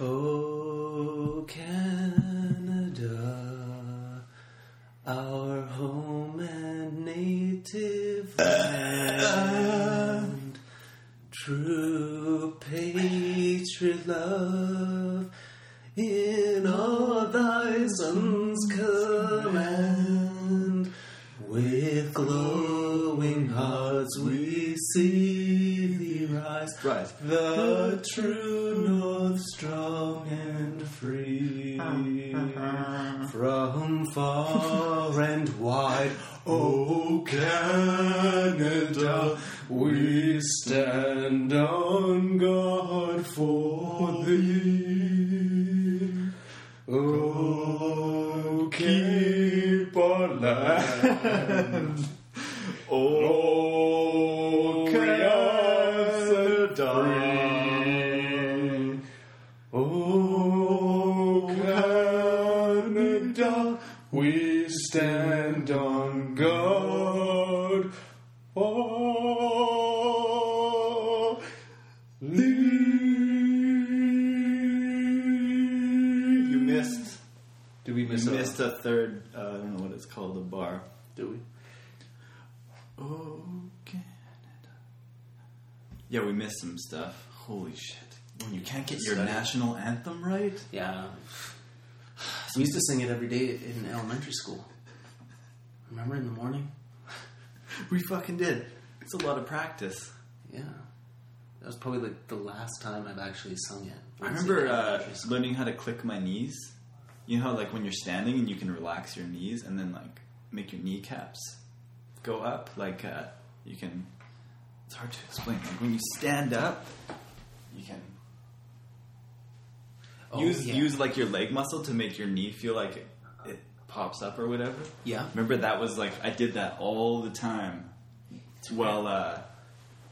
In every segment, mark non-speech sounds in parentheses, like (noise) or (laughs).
Oh, Canada, our home and native (laughs) land, true patriot love in all thy sons command. With glowing hearts we see thee rise, Rise. the Canada, we stand on guard. Oh, You missed. Do we You miss missed a third. Uh, I don't know what it's called. A bar. Do we? Oh, Canada. Yeah, we missed some stuff. Holy shit! When you can't get your national anthem right. Yeah. We used to sing it every day in elementary school. Remember in the morning? (laughs) We fucking did. It's a lot of practice. Yeah. That was probably like the last time I've actually sung it. I remember uh, learning how to click my knees. You know how like when you're standing and you can relax your knees and then like make your kneecaps go up. Like uh, you can. It's hard to explain. Like when you stand up, you can Oh, use yeah. use like your leg muscle to make your knee feel like it, it pops up or whatever. Yeah. Remember that was like I did that all the time. Well, uh,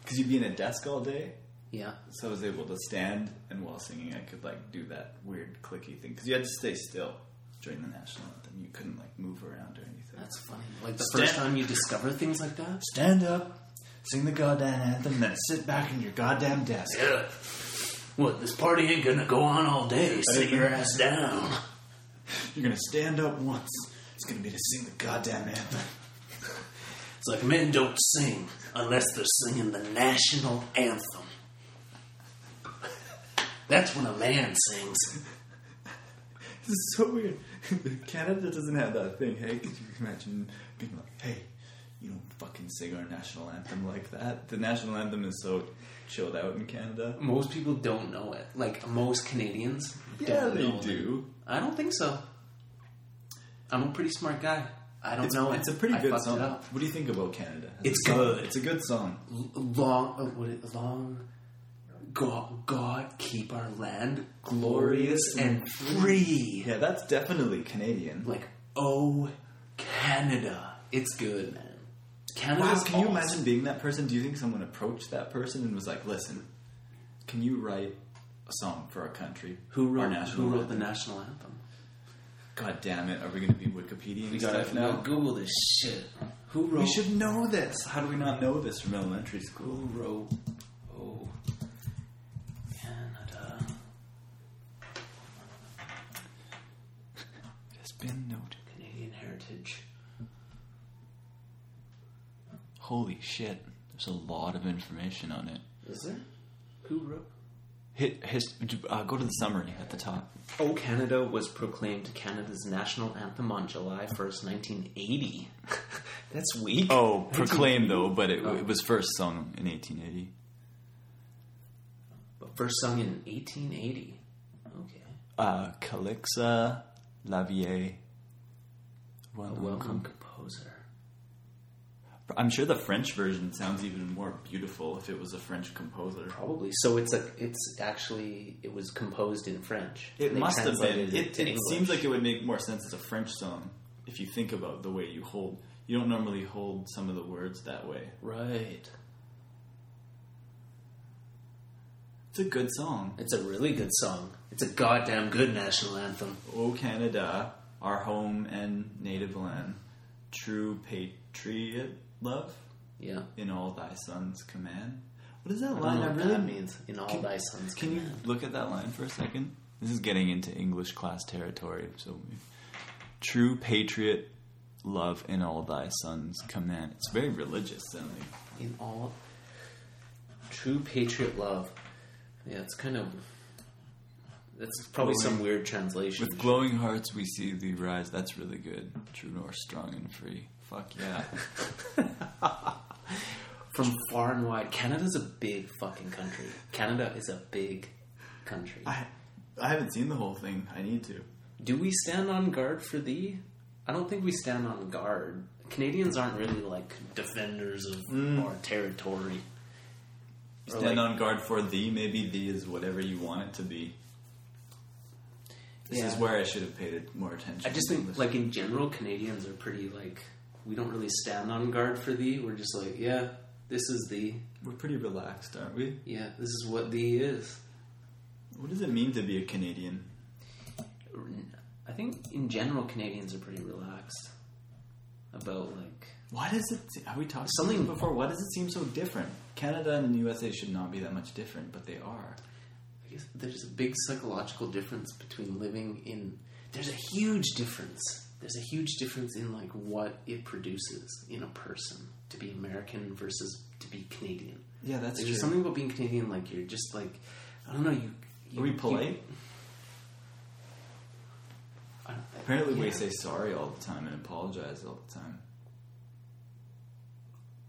because you'd be in a desk all day. Yeah. So I was able to stand, and while singing, I could like do that weird clicky thing because you had to stay still during the national anthem. You couldn't like move around or anything. That's funny. Like the Stand- first time you discover things like that? stand up, sing the goddamn anthem, then sit back in your goddamn desk. Yeah. What, this party ain't gonna go on all day. Sit your ass down. (laughs) You're gonna stand up once. It's gonna be to sing the goddamn anthem. (laughs) It's like men don't sing unless they're singing the national anthem. (laughs) That's when a man sings. This is so weird. Canada doesn't have that thing. Hey, could you imagine being like, hey, you don't fucking sing our national anthem like that? The national anthem is so chilled out in Canada. Most people don't know it. Like most Canadians Yeah, they know it. do. I don't think so. I'm a pretty smart guy. I don't It's, know it. it's a pretty I good song. What do you think about Canada? It's a good. It's a good song. L- long, uh, what it, long. God, God, keep our land glorious and free. Yeah, that's definitely Canadian. Like, oh, Canada, it's good, man. Canada. Wow, can you imagine being that person? Do you think someone approached that person and was like, "Listen, can you write a song for our country? who our wrote national who wrote the national anthem? God damn it! Are we going to be Wikipedia We stuff gotta now? Google this shit. Who wrote? We should know this. How do we not know this from elementary school? Who wrote? Oh, Canada. It has been noted. Canadian heritage. Holy shit! There's a lot of information on it. Is there? Who wrote? Hit, his, uh, go to the summary at the top. Oh, Canada was proclaimed Canada's national anthem on July 1st, 1980. (laughs) That's weak. Oh, proclaimed though, but it, Oh. it was first sung in 1880. First sung in 1880. Okay. Uh, Calixa Lavallée. Composer. I'm sure the French version sounds even more beautiful if it was a French composer. Probably. So it's a. It's actually. It was composed in French. It must have been. It, to it seems like it would make more sense as a French song if you think about the way you hold. You don't normally hold some of the words that way. Right. It's a good song. It's a really good song. It's a goddamn good national anthem. O Canada, our home and native land, true patriot love Yeah. in all thy sons command. What is that I line? I really that means. In all Can- thy sons Can you look at that line for a second? This is getting into English class territory. So, true patriot, love in all thy sons command. It's very religious sounding. In all true patriot love. Yeah, it's kind of. That's probably Glowing- some weird translation. With glowing hearts, we see thee rise. That's really good. True north, strong and free. Fuck yeah. (laughs) From far and wide, Canada's a big fucking country. Canada is a big country. I I haven't seen the whole thing. I need to. Do we stand on guard for thee? I don't think we stand on guard. Canadians aren't really like defenders of mm. our territory. Stand like- on guard for thee. Maybe thee is whatever you want it to be. This Yeah. is where I should have paid more attention. I just think, like in general, Canadians are pretty like we don't really stand on guard for thee. We're just like, yeah, this is thee. we're pretty relaxed, aren't we? Yeah, this is what thee is. What does it mean to be a Canadian? I think in general, Canadians are pretty relaxed about like Why does it? Have we talked Something- something before? Why does it seem so different? Canada and the USA should not be that much different, but they are. I guess there's a big psychological difference between living in. There's a huge difference. There's a huge difference in like what it produces in a person to be American versus to be Canadian. Yeah, that's There's true. something about being Canadian, like you're just like I don't know. You, you Are we you- polite? I don't- Apparently, we say sorry all the time and apologize all the time.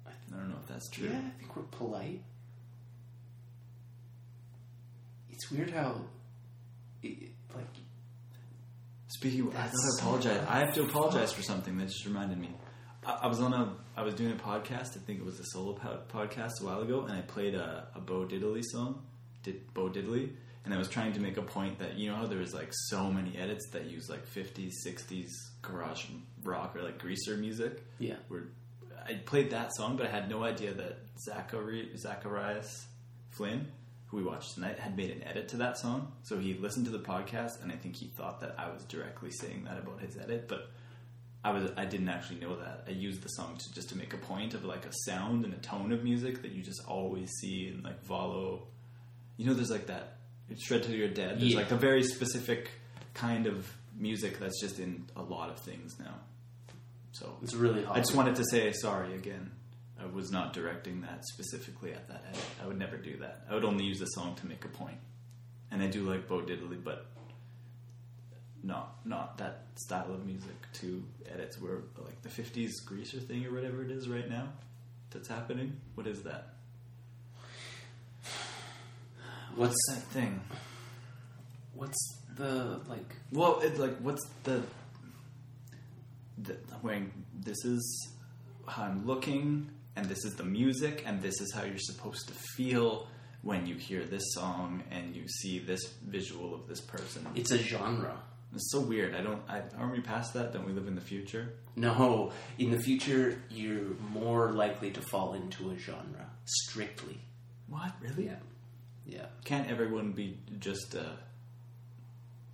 I don't know if that's true. Yeah, I think we're polite. It's weird how, it, like, Speaking, of, I gotta so apologize. I have to apologize for something that just reminded me. I, I was on a, I was doing a podcast. I think it was a solo po- podcast a while ago, and I played a, a Bo Diddley song, did Bo Diddley, and I was trying to make a point that you know how there's like so many edits that use like 50s, 60s garage rock or like greaser music. yeah, Where I played that song, but I had no idea that Zachary Zacharias Flynn, who we watched tonight, had made an edit to that song. So he listened to the podcast, and I think he thought that I was directly saying that about his edit, but I was I didn't actually know that. I used the song to just to make a point of like a sound and a tone of music that you just always see in like Volo. You know, there's like that shred till you're dead. There's Yeah. like a very specific kind of music that's just in a lot of things now. So it's really hot. I just wanted to say sorry again. I was not directing that specifically at that edit. I would never do that. I would only use the song to make a point. And I do like Bo Diddley, but not not that style of music to edits where like the '50s greaser thing or whatever it is right now that's happening. What is that? what's That thing. what's the like? Well, it's like what's the, the I'm wearing this is how I'm looking and this is the music and this is how you're supposed to feel when you hear this song and you see this visual of this person. It's a genre. It's so weird. I don't I aren't we past that? Don't we live in the future? No, in the future, you're more likely to fall into a genre strictly. What? Really? Yeah, yeah. Can't everyone be just uh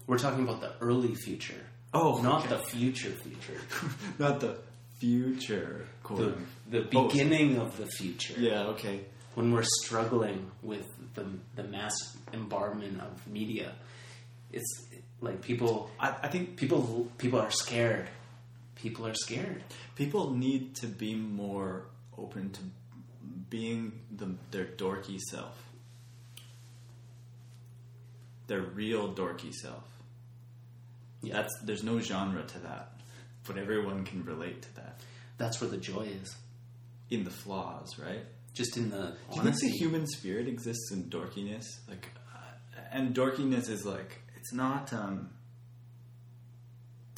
We're talking about the early future. Oh, not okay. the future future. (laughs) not the future. The, the Oh, beginning of the future. yeah, okay. When we're struggling with the the mass embarment of media, it's like people I, I think people people are scared. People are scared. People need to be more open to being the, their dorky self. Their real dorky self. Yeah, That's there's no genre to that, but everyone can relate to that. that's where the joy is. In the flaws, right? Just in the Do you think the human spirit exists in dorkiness? Like, uh, and dorkiness is like it's not um,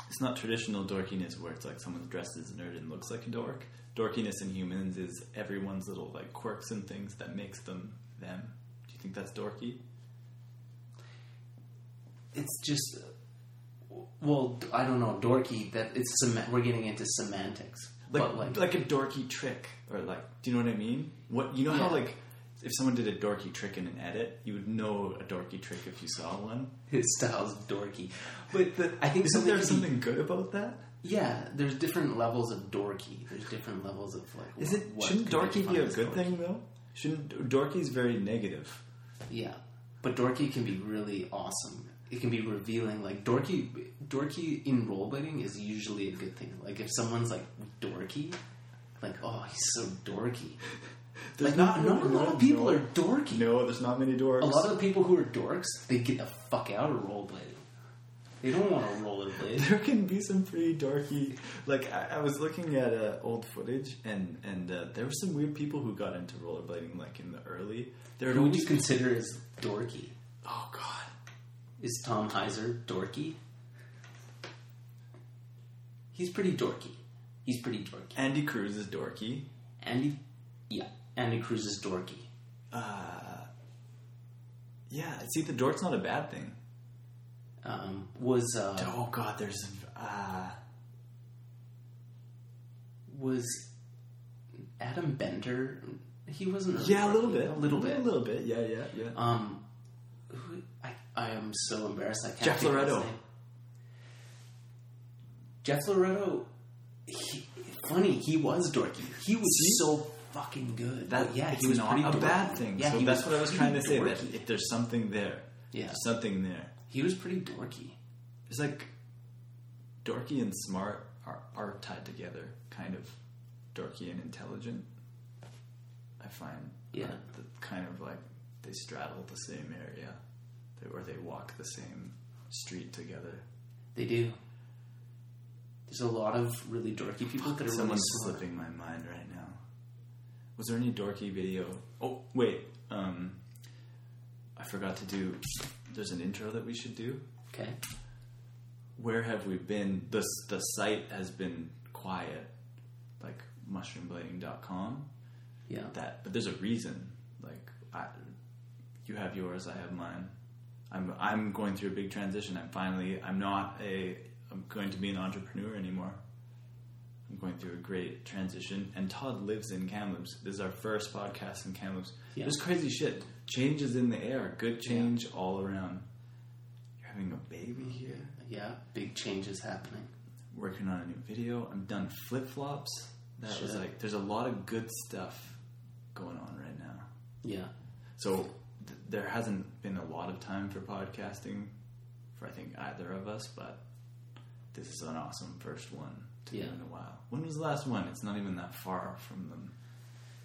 it's not traditional dorkiness where it's like someone dressed as a nerd and looks like a dork. Dorkiness in humans is everyone's little like quirks and things that makes them them. Do you think that's dorky? it's just well, I don't know, dorky. That it's sem- we're getting into semantics, Like, but like, like a dorky trick, or like, do you know what I mean? What you know how like if someone did a dorky trick in an edit, you would know a dorky trick if you saw one. his style's dorky. But the, I think Isn't something there be- good about that? Yeah, there's different levels of dorky. There's different levels of like. Is it shouldn't dorky be a good dorky. thing though? Shouldn't dorky's very negative? Yeah, but dorky can be really awesome. It can be revealing. Like dorky, dorky in rollerblading is usually a good thing. Like if someone's like dorky, like oh he's so dorky. (laughs) There's Like not, not a lot of people are dorky. No, there's not many dorks. A lot of the people who are dorks, they get the fuck out of rollerblading. They don't want to rollerblade. (laughs) there can be some pretty dorky. Like I, I was looking at uh, old footage, and and uh, there were some weird people who got into rollerblading, like in the early. There Who would you consider as dorky? Oh God, Is Tom Heiser dorky? He's pretty dorky. He's pretty dorky. Andy Cruz is dorky. Andy, yeah, Andy Cruz is dorky. Uh, yeah, see, the dork's not a bad thing. Um, was uh, Oh God, there's uh, was Adam Bender? He wasn't. Really yeah, a little bit, A little bit. a little bit. Yeah, yeah, yeah. Um, who, I I am so embarrassed. I can't. Jeff think of his Loretto. Jeff Loretto. He, funny, he was dorky. He was See? so fucking good. That But yeah, he was not a dorky. bad thing. Yeah, so that's what I was trying to say. That if there's something there, Yeah. there's something there. he was pretty dorky. It's like dorky and smart are, are tied together, kind of dorky and intelligent. I find, Yeah. the, kind of like they straddle the same area, or they walk the same street together. They do. There's a lot of really dorky people that are Someone's really slipping my mind right now. Was there any dorky video? Oh wait, um, I forgot to do. There's an intro that we should do. Okay. where have we been? The the site has been quiet, like mushroomblading.com. Yeah. That, but there's a reason. Like, I, you have yours, I have mine. I'm I'm going through a big transition. I'm finally I'm not a I'm going to be an entrepreneur anymore. I'm going through a great transition, and Todd lives in Kamloops. This is our first podcast in Kamloops. Yeah. There's crazy shit. Change is in the air. Good change all around. You're having a baby here Yeah. Big changes happening. working on a new video. I'm done flip flops. That was like, there's a lot of good stuff going on right now. Yeah. So th- there hasn't been a lot of time for podcasting for I think either of us, but this is an awesome first one to Yeah. do in a while. When was the last one? It's not even that far from them.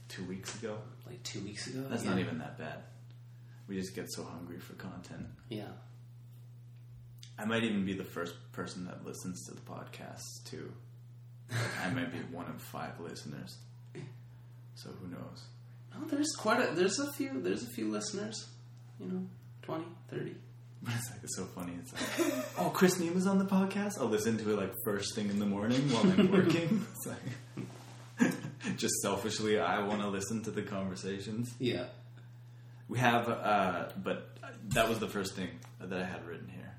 Two weeks ago. Like two weeks ago. That's yeah. not even that bad. We just get so hungry for content. Yeah. I might even be the first person that listens to the podcast too. (laughs) I might be one of five listeners. So who knows? No, there's quite a there's a few there's a few listeners. You know, 20, 30. But it's like it's so funny. It's like, (laughs) oh, Chris Nema's on the podcast. I'll listen to it like first thing in the morning while I'm working. (laughs) it's like (laughs) just selfishly, I want to listen to the conversations. Yeah. We have, uh, but that was the first thing that I had written here.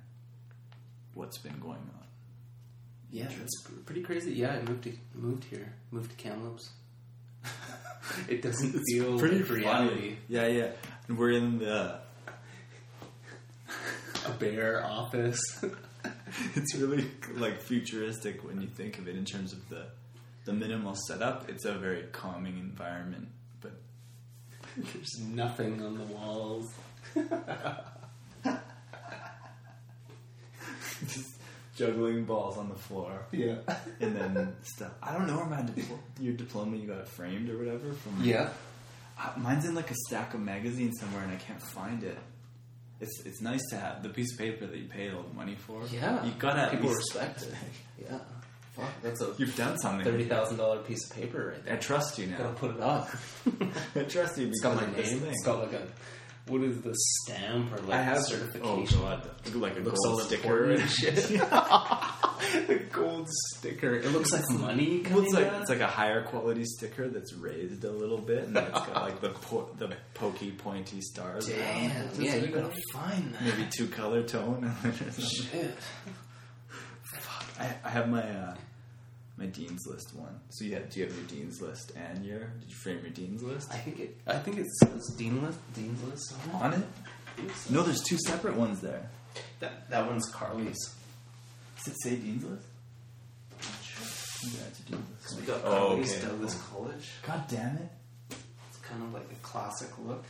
What's been going on? Yeah, it's pretty crazy. Yeah, I moved to moved here, moved to Kamloops. (laughs) it doesn't feel Pretty like reality. Yeah, yeah. And we're in the. A bare office. (laughs) It's really like futuristic when you think of it in terms of the the minimal setup. It's a very calming environment, but There's nothing on the walls. (laughs) just juggling balls on the floor. Yeah. (laughs) and then stuff. I don't know where my dipl- your diploma you got it framed or whatever from. Yeah. Uh, mine's in like a stack of magazines somewhere, and I can't find it. It's it's nice to have the piece of paper that you paid all the money for. Yeah. you gotta at People least- respect it. (laughs) Yeah. Fuck, that's a You've done something. thirty thousand dollar piece of paper right there. I there. trust you now. Gotta now. put it up. (laughs) I trust you. It's got my because of this name. It's got like a what is the stamp or like I have certification? Oh god, like a Looks gold sticker important and shit. (laughs) the gold sticker. It looks like money. Well, it's like kinda. it's like a higher quality sticker that's raised a little bit, and it's got like the po- the pokey pointy stars. around it. Damn. It's Yeah, like you gotta find that. maybe two color tone. (laughs) Shit. I, I have my uh, my dean's list one. So yeah, do you have your dean's list and your did you frame your dean's list I think it. I think it says Dean list. Dean's list on it. on it? I think so. No, there's two separate ones there. that that one's Carly's. Does it say dean's list? Yeah, it's a dean's list. we got Oh, Carly's okay. Douglas College. God damn it! It's kind of like a classic look,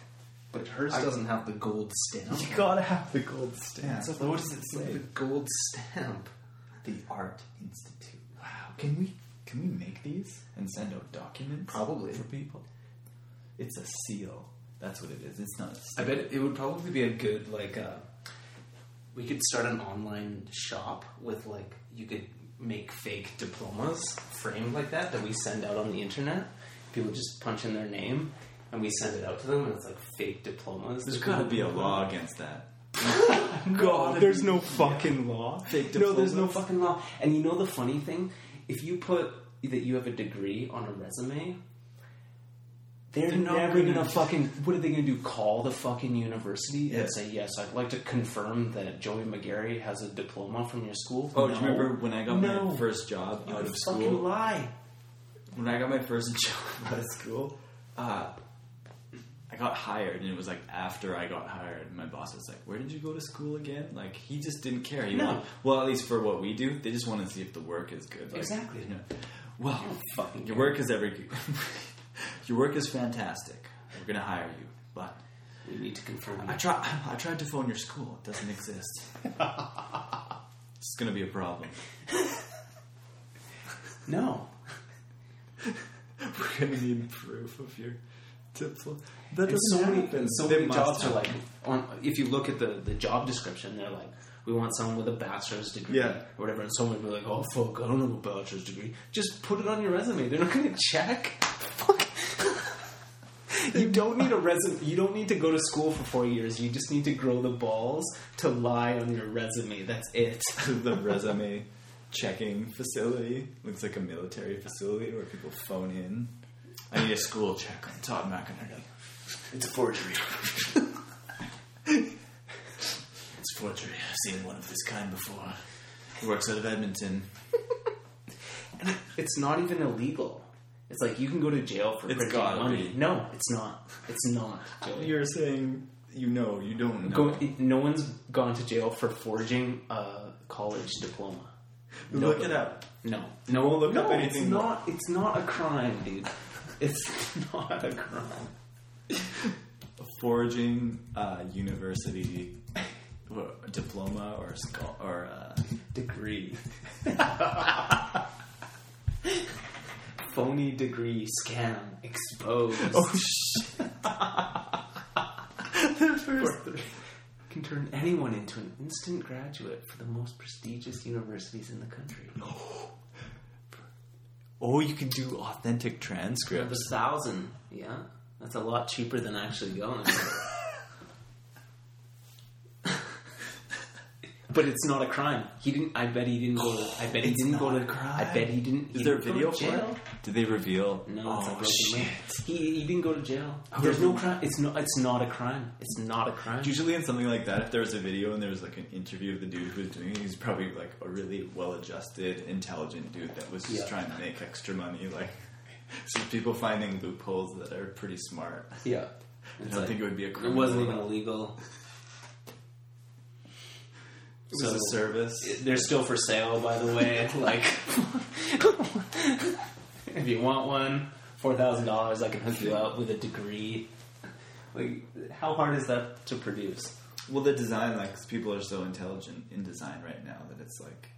But hers I- doesn't have the gold stamp. You gotta have the gold stamp. So what does it say? The gold stamp. The Art Institute. Can we can we make these and send out documents? Probably. for people. It's a seal. That's what it is. It's not. A I sticker. bet it would probably be a good like. Uh, we could start an online shop with like you could make fake diplomas framed like that that we send out on the internet. People just punch in their name and we send it out to them, and it's like fake diplomas. There's gotta be a law against that. (laughs) God, there's no fucking law. Fake no, there's no fucking law. And you know the funny thing? If you put that you have a degree on a resume, they're, They're not never gonna- gonna, fucking. What are they gonna do? Call the fucking university Yeah. and say, "Yes, I'd like to confirm that Joey McGarry has a diploma from your school." Oh, do you remember when I got No. my first job You out of fucking school? lie. When I got my first (laughs) job out of school, uh, I got hired, and it was like after I got hired, my boss was like, "Where did you go to school again?" Like he just didn't care. He No. well, at least for what we do, they just want to see if the work is good. Like, Exactly. you know, well, fucking your work is every. (laughs) your work is fantastic. We're gonna hire you, but We need to confirm. I try. I tried to phone your school. It doesn't exist. (laughs) it's gonna be a problem. no. (laughs) We're gonna need proof of your diploma. That And so many, happen. so many must jobs are like, on, if you look at the, the job description, they're like, we want someone with a bachelor's degree Yeah. or whatever. And someone would be like, oh, fuck, I don't have a bachelor's degree. Just put it on your resume. They're not going to check. Fuck. you don't need a resume. You don't need to go to school for four years. You just need to grow the balls to lie on your resume. That's it. (laughs) the resume (laughs) checking facility looks like a military facility where people phone in. I need a school check on Todd McInerney. It's a forgery. It's forgery. I've seen one of this kind before. He works out of Edmonton. And it's not even illegal. It's like you can go to jail for It's printing gotta money. be. No, it's not. It's not. Joey. (laughs) You're saying you know, you don't know. Go, no one's gone to jail for forging a college diploma. Look it up. No, no, look no, up anything It's more. not. It's not a crime, dude. It's (laughs) not a crime. Forging uh, university diploma or scho- or uh, Degree. (laughs) Phony degree scam exposed. Oh shit! (laughs) the first can turn anyone into an instant graduate for the most prestigious universities in the country. Oh, you can do authentic transcripts. Of a thousand, yeah, that's a lot cheaper than actually going. (laughs) but it's not a crime. He didn't. I bet he didn't go. To, I bet he It's didn't go not to. a crime. I bet he didn't. Is he there a didn't video to for jail. it? Did they reveal? No, it's oh, a oh broken shit! link. He, he didn't go to jail. Oh, There's no crime. It's not. It's not a crime. It's not a crime. Usually in something like that, if there was a video and there was like an interview of the dude who was doing it, he's probably like a really well-adjusted, intelligent dude that was just Yeah. trying to make extra money. Like, (laughs) so people finding loopholes that are pretty smart. yeah. (laughs) I It's don't like- think it would be a crime. It wasn't even illegal. (laughs) It was a So- service. They're still for sale, by the way. (laughs) like, if you want one, four thousand dollars, I can hook you up with a degree. Like, how hard is that to produce? Well, the design, like, people are so intelligent in design right now that it's like,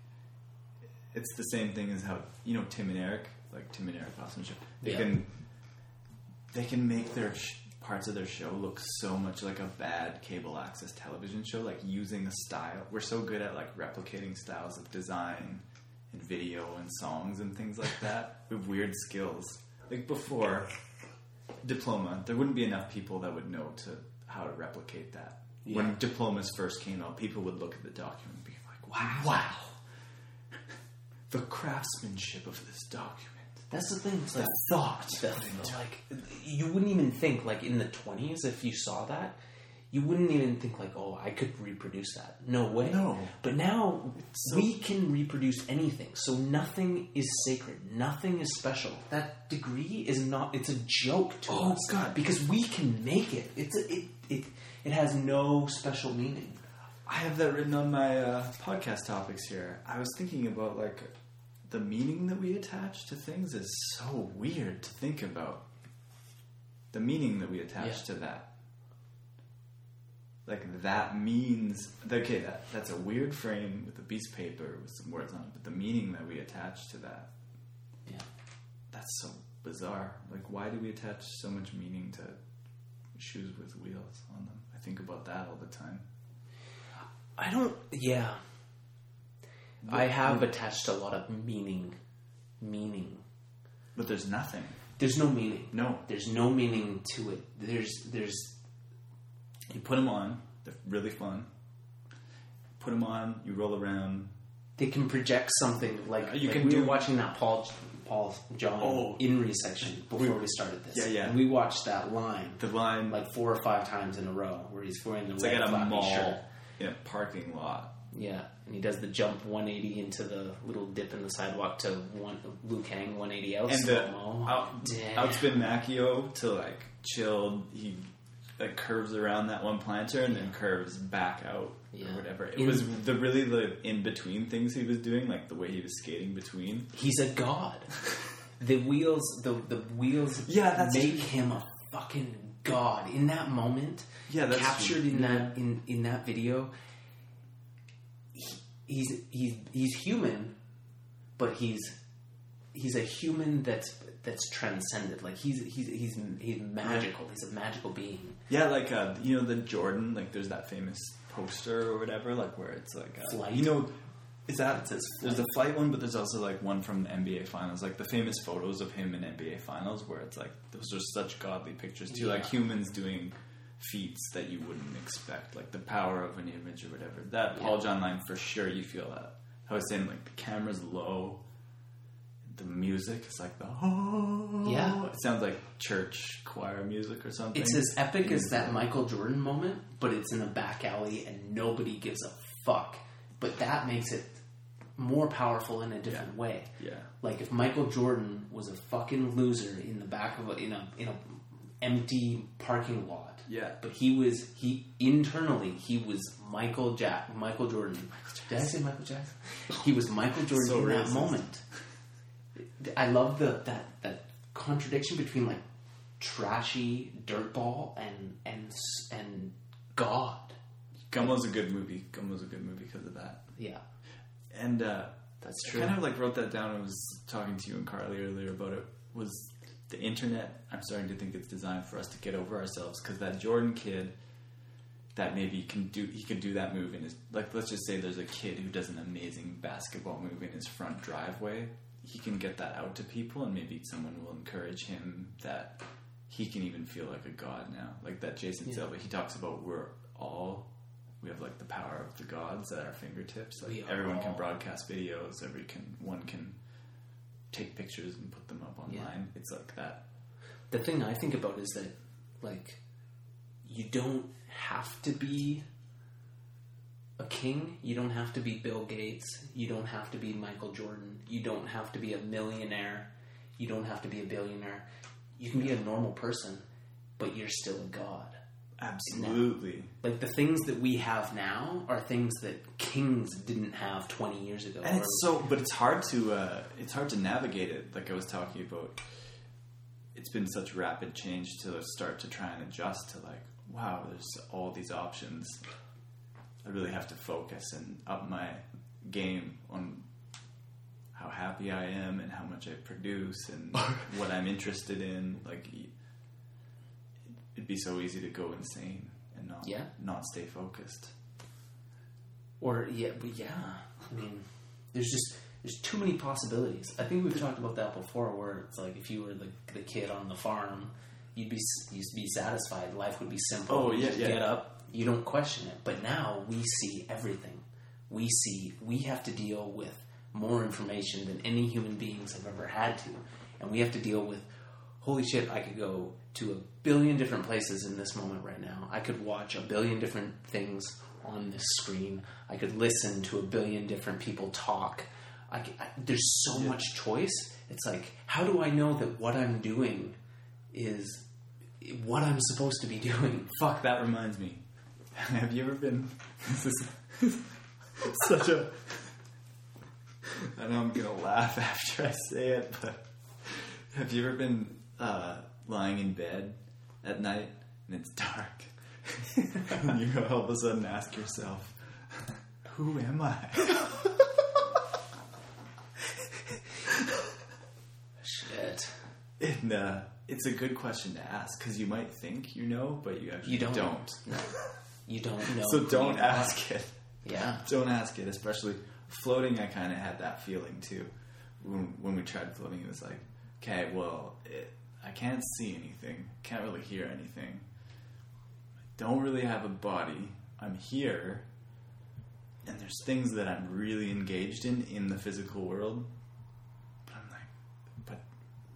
it's the same thing as how you know Tim and Eric, like Tim and Eric Awesome Show. They Yeah. can, they can make their parts of their show look so much like a bad cable access television show, like using a style. We're so good at like replicating styles of design and video and songs and things like (laughs) that. we have weird skills. Like before diploma, there wouldn't be enough people that would know to how to replicate that. Yeah. When diplomas first came out, people would look at the document and be like, "Wow, wow, (laughs) the craftsmanship of this document." That's the thing. It's like thought. like you wouldn't even think like in the twenties if you saw that. You wouldn't even think like, oh, I could reproduce that. No way. No. But now so- we can reproduce anything. So nothing is sacred. Nothing is special. That degree is not. It's a joke to Oh, us. God. Because we can make it. It's a, it it it has no special meaning. I have that written on my uh, podcast topics here. I was thinking about like the meaning that we attach to things is so weird to think about. The meaning that we attach Yeah. to that. like that means okay that that's a weird frame with a piece of paper with some words on it but the meaning that we attach to that Yeah. that's so bizarre like why do we attach so much meaning to shoes with wheels on them i think about that all the time I don't. Yeah. I have hmm. attached a lot of meaning. Meaning. but there's nothing There's no meaning. no There's no meaning to it. There's there's you put them on they're really fun put them on you roll around they can project something like You like can we do- were watching that Paul Paul John Oh. Inri section before we, started this. Yeah, yeah. And we watched that line the line like four or five times in a row where he's wearing the it's red like at a mall shirt. in a parking lot Yeah, and he does the jump 180 into the little dip in the sidewalk to one Liu Kang 180 out and the out, outspin Makio to like chilled. He like curves around that one planter and then curves back out Yeah. or whatever. It In- was the really the in between things he was doing, like the way he was skating between. He's a god. (laughs) the wheels, the the wheels, Yeah, that's make true. him a fucking god in that moment. Yeah, that's captured true. in that in in that video. He- He's he's he's human, but he's he's a human that's that's transcended. Like he's he's he's he's magical. He's a magical being. Yeah, like uh, you know the Jordan, like there's that famous poster or whatever, like where it's like uh, Flight. You know, is that It says there's the flight one, but there's also like one from the NBA finals, like the famous photos of him in NBA finals, where it's like those are such godly pictures too, like humans doing feats that you wouldn't expect, like the power of an image or whatever. That Paul Yeah. John line for sure, you feel that. I was saying like the camera's low, the music is like the oh Yeah. it sounds like church choir music or something. It's as epic as that Michael Jordan moment, but it's in a back alley and nobody gives a fuck. But that makes it more powerful in a different way. yeah. Like if Michael Jordan was a fucking loser in the back of a in a in a empty parking lot. Yeah. But he was he internally he was Michael Jack Michael Jordan. Did I say Michael Jackson? He was Michael (laughs) Jordan So in that moment. I love the that that contradiction between like trashy dirtball and and and God. Gummo's a good movie. Gummo's a good movie because of that. Yeah, And uh, that's true. I kind of like wrote that down. I was talking to you and Carly earlier about it. Was the internet? I'm starting to think it's designed for us to get over ourselves because that Jordan kid that maybe can do he can do that move in his like let's just say there's a kid who does an amazing basketball move in his front driveway he can get that out to people and maybe someone will encourage him that he can even feel like a god now like that jason Yeah. silva he talks about we're all we have like the power of the gods at our fingertips like everyone can broadcast videos every can one can take pictures and put them up online it's like that the thing I think about is that like you don't have to be a king. You don't have to be Bill Gates. You don't have to be Michael Jordan. You don't have to be a millionaire. You don't have to be a billionaire. You can be a normal person, but you're still a god. Absolutely. Like the things that we have now are things that kings didn't have 20 years ago. and it's so but it's hard to uh, it's hard to navigate it like i was talking about. It's been such rapid change to start to try and adjust to like wow there's all these options. I really have to focus and up my game on how happy i am and how much i produce and (laughs) what i'm interested in. Like it'd be so easy to go insane and not Yeah. not stay focused Or yeah, but yeah. I mean, there's just there's too many possibilities. I think we've talked about that before, where it's like if you were the, the kid on the farm, you'd be you'd be satisfied. Life would be simple. Oh, yeah, yeah. Get up. You don't question it. But now we see everything. We see we have to deal with more information than any human beings have ever had to, and we have to deal with. Holy shit! I could go to a billion different places in this moment right now. I could watch a billion different things on this screen. I could listen to a billion different people talk. I could, I, there's so much choice. It's like, how do I know that what I'm doing is what I'm supposed to be doing? (laughs) Fuck, that reminds me. (laughs) Have you ever been? (laughs) This is such a. I know I'm gonna laugh after I say it, but have you ever been uh, lying in bed at night and it's dark (laughs) and you all of a sudden ask yourself, "Who am I?" Shit. And uh, it's a good question to ask because you might think you know, but you actually You don't. don't. No. (laughs) You don't know. So don't ask it. Yeah. Don't ask it, especially floating. I kind of had that feeling too. When, when we tried floating, it was like, okay, well, it, I can't see anything, can't really hear anything. I don't really have a body. I'm here, and there's things that I'm really engaged in in the physical world. But I'm like, but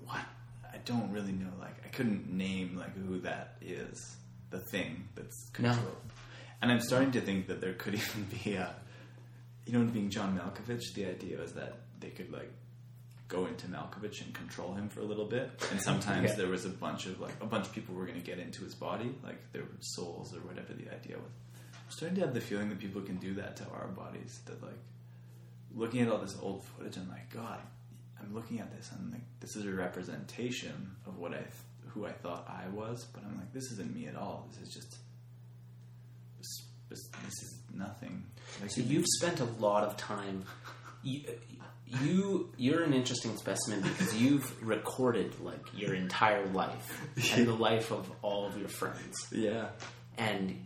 what? I don't really know. Like, I couldn't name like who that is. The thing that's No. controlled. And I'm starting to think that there could (laughs) even be a, you know, being John Malkovich, the idea is that they could like go into Malkovich and control him for a little bit. And sometimes Yeah. there was a bunch of like a bunch of people were going to get into his body, like their souls or whatever the idea was. I'm starting to have the feeling that people can do that to our bodies. That like looking at all this old footage, I'm like, God, I'm looking at this, I'm like, this is a representation of what I, th- who I thought I was, but I'm like, this isn't me at all. This is just, this, is nothing. Like, So you've spent a lot of time. You, you you're an interesting specimen because you've recorded like your entire life and the life of all of your friends, yeah, and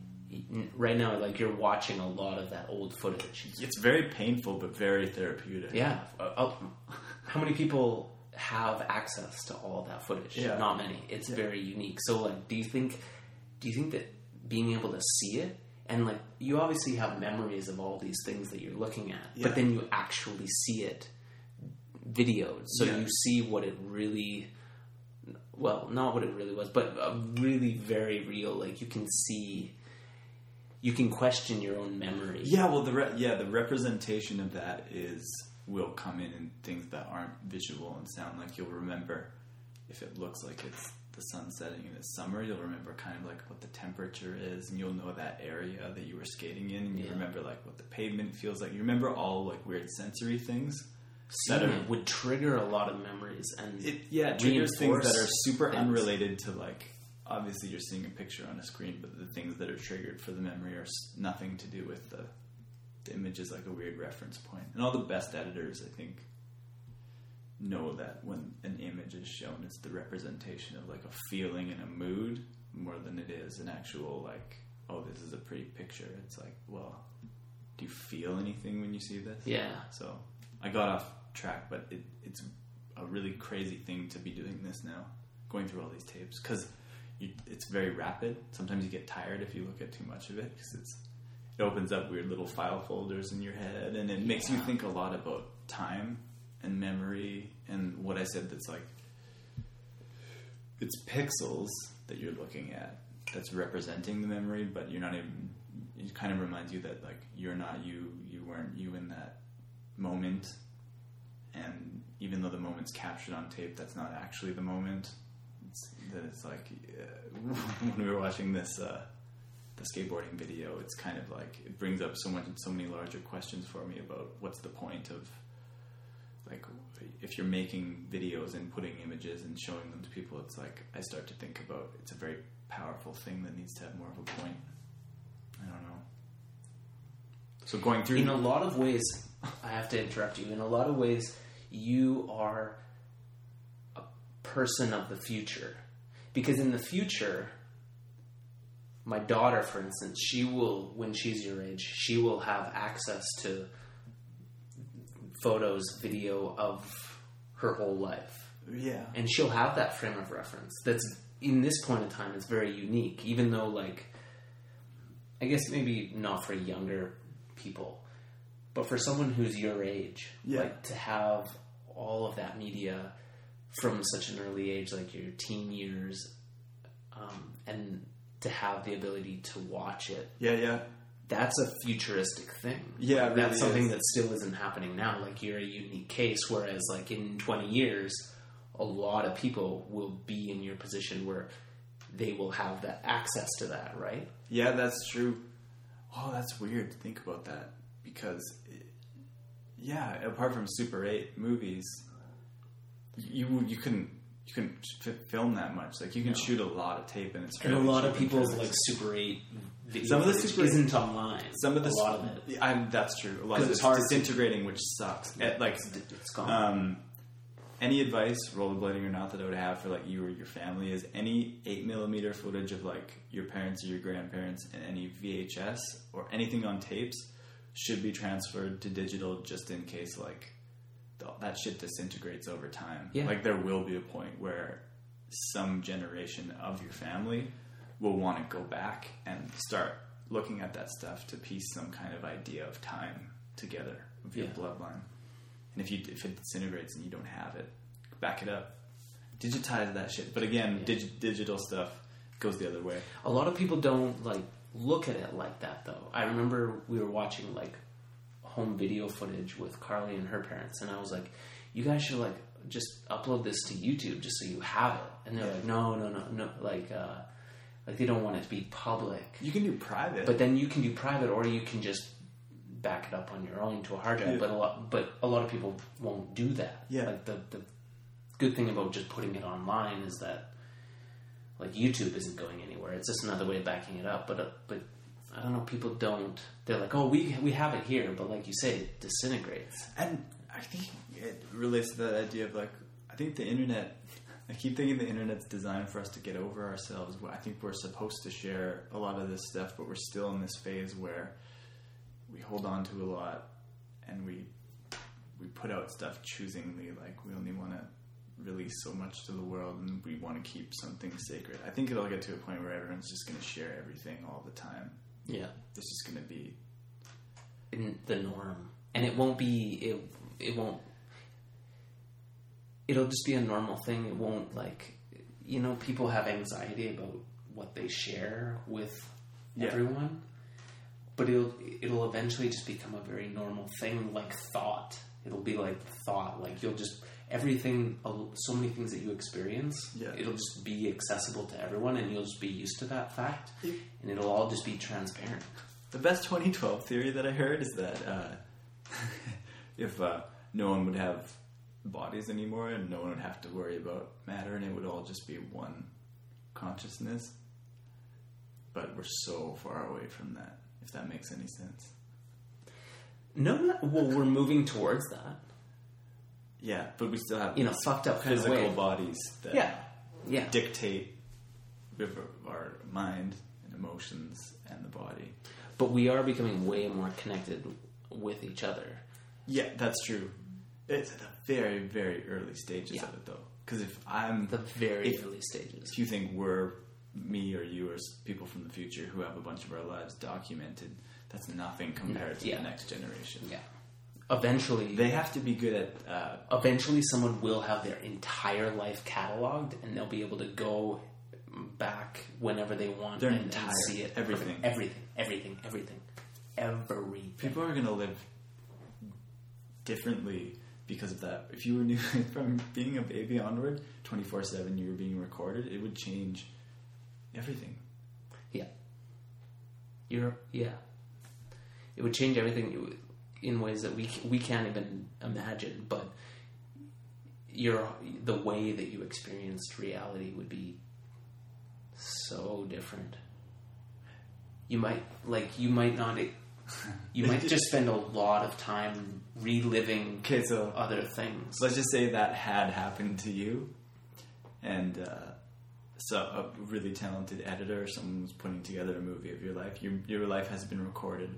right now, like you're watching a lot of that old footage. it's very painful, but very therapeutic. Yeah. Uh, oh, how many people have access to all that footage? Yeah. Not many. It's very unique. So, like, do you think, do you think that being able to see it and like you obviously have memories of all these things that you're looking at, Yeah. but then you actually see it videoed, so Yeah. you see what it really. Well, not what it really was, but a really very real. Like you can see, you can question your own memory. Yeah, well, the re- yeah the representation of that is will come in in things that aren't visual and sound like you'll remember if it looks like it's the sun setting in the summer. You'll remember kind of like what the temperature is, and you'll know that area that you were skating in, and you Yeah. remember like what the pavement feels like. You remember all like weird sensory things. That are- would trigger a lot of memories and It yeah, it triggers things that are super things. unrelated to like. Obviously, you're seeing a picture on a screen, but the things that are triggered for the memory are nothing to do with the the image is like a weird reference point. And all the best editors, I think, know that when an image is shown, it's the representation of like a feeling and a mood more than it is an actual like, oh, this is a pretty picture. It's like, well, do you feel anything when you see this? Yeah. So I got off track, but it, it's a really crazy thing to be doing this now, going through all these tapes because it's very rapid. Sometimes you get tired if you look at too much of it because it's it opens up weird little file folders in your head and it makes you think a lot about time and memory and what I said. That's like it's pixels that you're looking at that's representing the memory, but you're not even. It kind of reminds you that like you're not you. You weren't you in that moment, and even though the moment's captured on tape, that's not actually the moment. It's, that it's like uh, (laughs) when we were watching this uh, the skateboarding video, it's kind of like it brings up so much, so many larger questions for me about what's the point of like if you're making videos and putting images and showing them to people. It's like I start to think about it's a very powerful thing that needs to have more of a point. I don't know. So going through in a lot of ways, I have to interrupt you. In a lot of ways, you are a person of the future. Because in the future, my daughter, for instance, she will, when she's your age, she will have access to photos, video of her whole life. yeah, and she'll have that frame of reference that's in this point in time is very unique even though like i guess maybe not for younger people but for someone who's your age Yeah. like to have all of that media from such an early age like your teen years um, and to have the ability to watch it yeah, yeah. that's a futuristic thing. Yeah, Like, that's something is. that still isn't happening now. Like you're a unique case, whereas like in 20 years, a lot of people will be in your position where they will have that access to that, right? Yeah, that's true. Oh, that's weird to think about that because, it, yeah, apart from Super Eight movies, you you couldn't you can f- film that much. Like you can No. shoot a lot of tape, and it's And a lot of people's like Super 8 video Some of the Super 8 isn't online. some of the a lot of it. I'm, that's true. A lot of it's hard to- disintegrating, which sucks. Eh, like it's, it's gone. Um, any advice, rollerblading or not, that I would have for like you or your family is any eight millimeter footage of like your parents or your grandparents and any VHS or anything on tapes should be transferred to digital just in case like that shit disintegrates over time. Yeah. Like there will be a point where some generation of your family will want to go back and start looking at that stuff to piece some kind of idea of time together of your Yeah. bloodline. And if you if it disintegrates and you don't have it, back it up, digitize that shit. But again, Yeah. dig- digital stuff goes the other way. A lot of people don't like look at it like that though. I remember we were watching like home video footage with Carly and her parents and I was like, You guys should like just upload this to YouTube just so you have it. And they're Yeah. like, No, no, no, no like uh like they don't want it to be public. You can do private, But then you can do private or you can just back it up on your own to a hard drive. Yeah. But a lot but a lot of people won't do that. Yeah. Like the the good thing about just putting it online is that like YouTube isn't going anywhere. It's just another way of backing it up. But uh, but I don't know. People don't. They're like, oh, we we have it here, but like you say, it disintegrates. And I think it relates to that idea of like, I think the internet, I keep thinking the internet's designed for us to get over ourselves. I think we're supposed to share a lot of this stuff, but we're still in this phase where we hold on to a lot and we we put out stuff choosingly. Like we only want to release so much to the world and we want to keep something sacred. I think it'll get to a point where everyone's just going to share everything all the time. Yeah, This is going to be in the norm, and it won't be. It it won't. It'll just be a normal thing. It won't like, you know, people have anxiety about what they share with Yeah. everyone, but it'll it'll eventually just become a very normal thing, like thought. It'll be like thought. Like you'll just everything. So many things that you experience. Yeah. It'll just be accessible to everyone, and you'll just be used to that fact, and it'll all just be transparent. The best 2012 theory that I heard is that uh, (laughs) if uh, no one would have bodies anymore and no one would have to worry about matter and it would all just be one consciousness. But we're so far away from that, if that makes any sense. No, not, well, we're moving towards that. Yeah, but we still have In a fucked up kind of physical way. bodies that Yeah, yeah. dictate our mind and emotions and the body. But we are becoming way more connected with each other. Yeah, that's true. It's at the very, very early stages Yeah. of it, though. Because if I'm The very If- early stages. if you think we're me or you or people from the future who have a bunch of our lives documented, that's nothing compared to Yeah. the next generation. Yeah. Eventually, They have to be good at. Uh, eventually, someone will have their entire life cataloged, and they'll be able to go back whenever they want Their and, and see it. everything. everything, everything, everything, everything. people are going to live differently because of that. If you were new (laughs) from being a baby onward, twenty four seven, you were being recorded. It would change everything. Yeah. You're yeah. It would change everything in ways that we we can't even imagine. But your the way that you experienced reality would be so different. You might like you might not. You might just (laughs) spend a lot of time reliving Okay, so other things. Let's just say that had happened to you, and uh, so a really talented editor, someone was putting together a movie of your life. Your your life has been recorded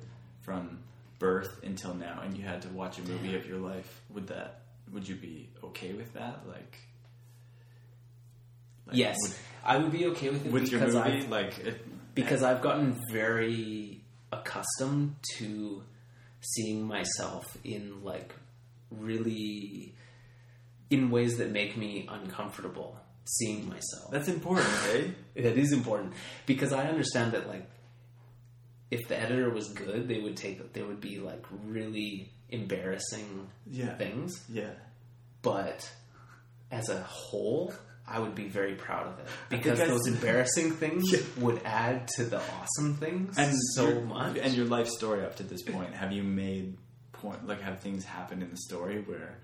from birth until now, and you had to watch a movie of your life. Would that? Would you be okay with that? Like, like, yes, would- I would be okay with it with your movie, I've- like it, because I've gotten very accustomed to seeing myself in like really in ways that make me uncomfortable seeing myself. that's important, right? (laughs) that is important because I understand that like if the editor was good, they would take there would be like really embarrassing Yeah. things, Yeah. but as a whole, I would be very proud of it because those embarrassing things (laughs) Yeah. would add to the awesome things and so your, much. And your life story up to this point, have you made point like have things happen in the story where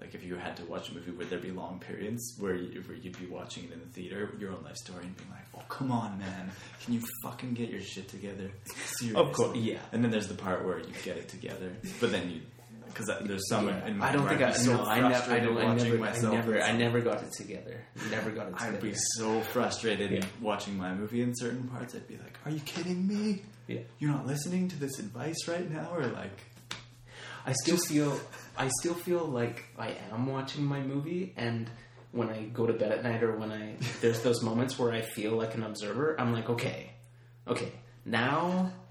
like if you had to watch a movie, would there be long periods where, you, where you'd be watching it in the theater, your own life story, and being like, "Oh, come on, man, can you fucking get your shit together?" Seriously. Of course, yeah. And then there's the part where you get it together, but then you, because there's some Yeah. in I don't think I, so no, I, ne- I don't. I watching never, I myself never, I never got it together. Never got it together. I'd be so frustrated Yeah. watching my movie in certain parts. I'd be like, "Are you kidding me? Yeah. You're not listening to this advice right now?" Or like, I still feel I still feel like I am watching my movie and when I go to bed at night or when I there's those moments where I feel like an observer, I'm like, okay, okay, now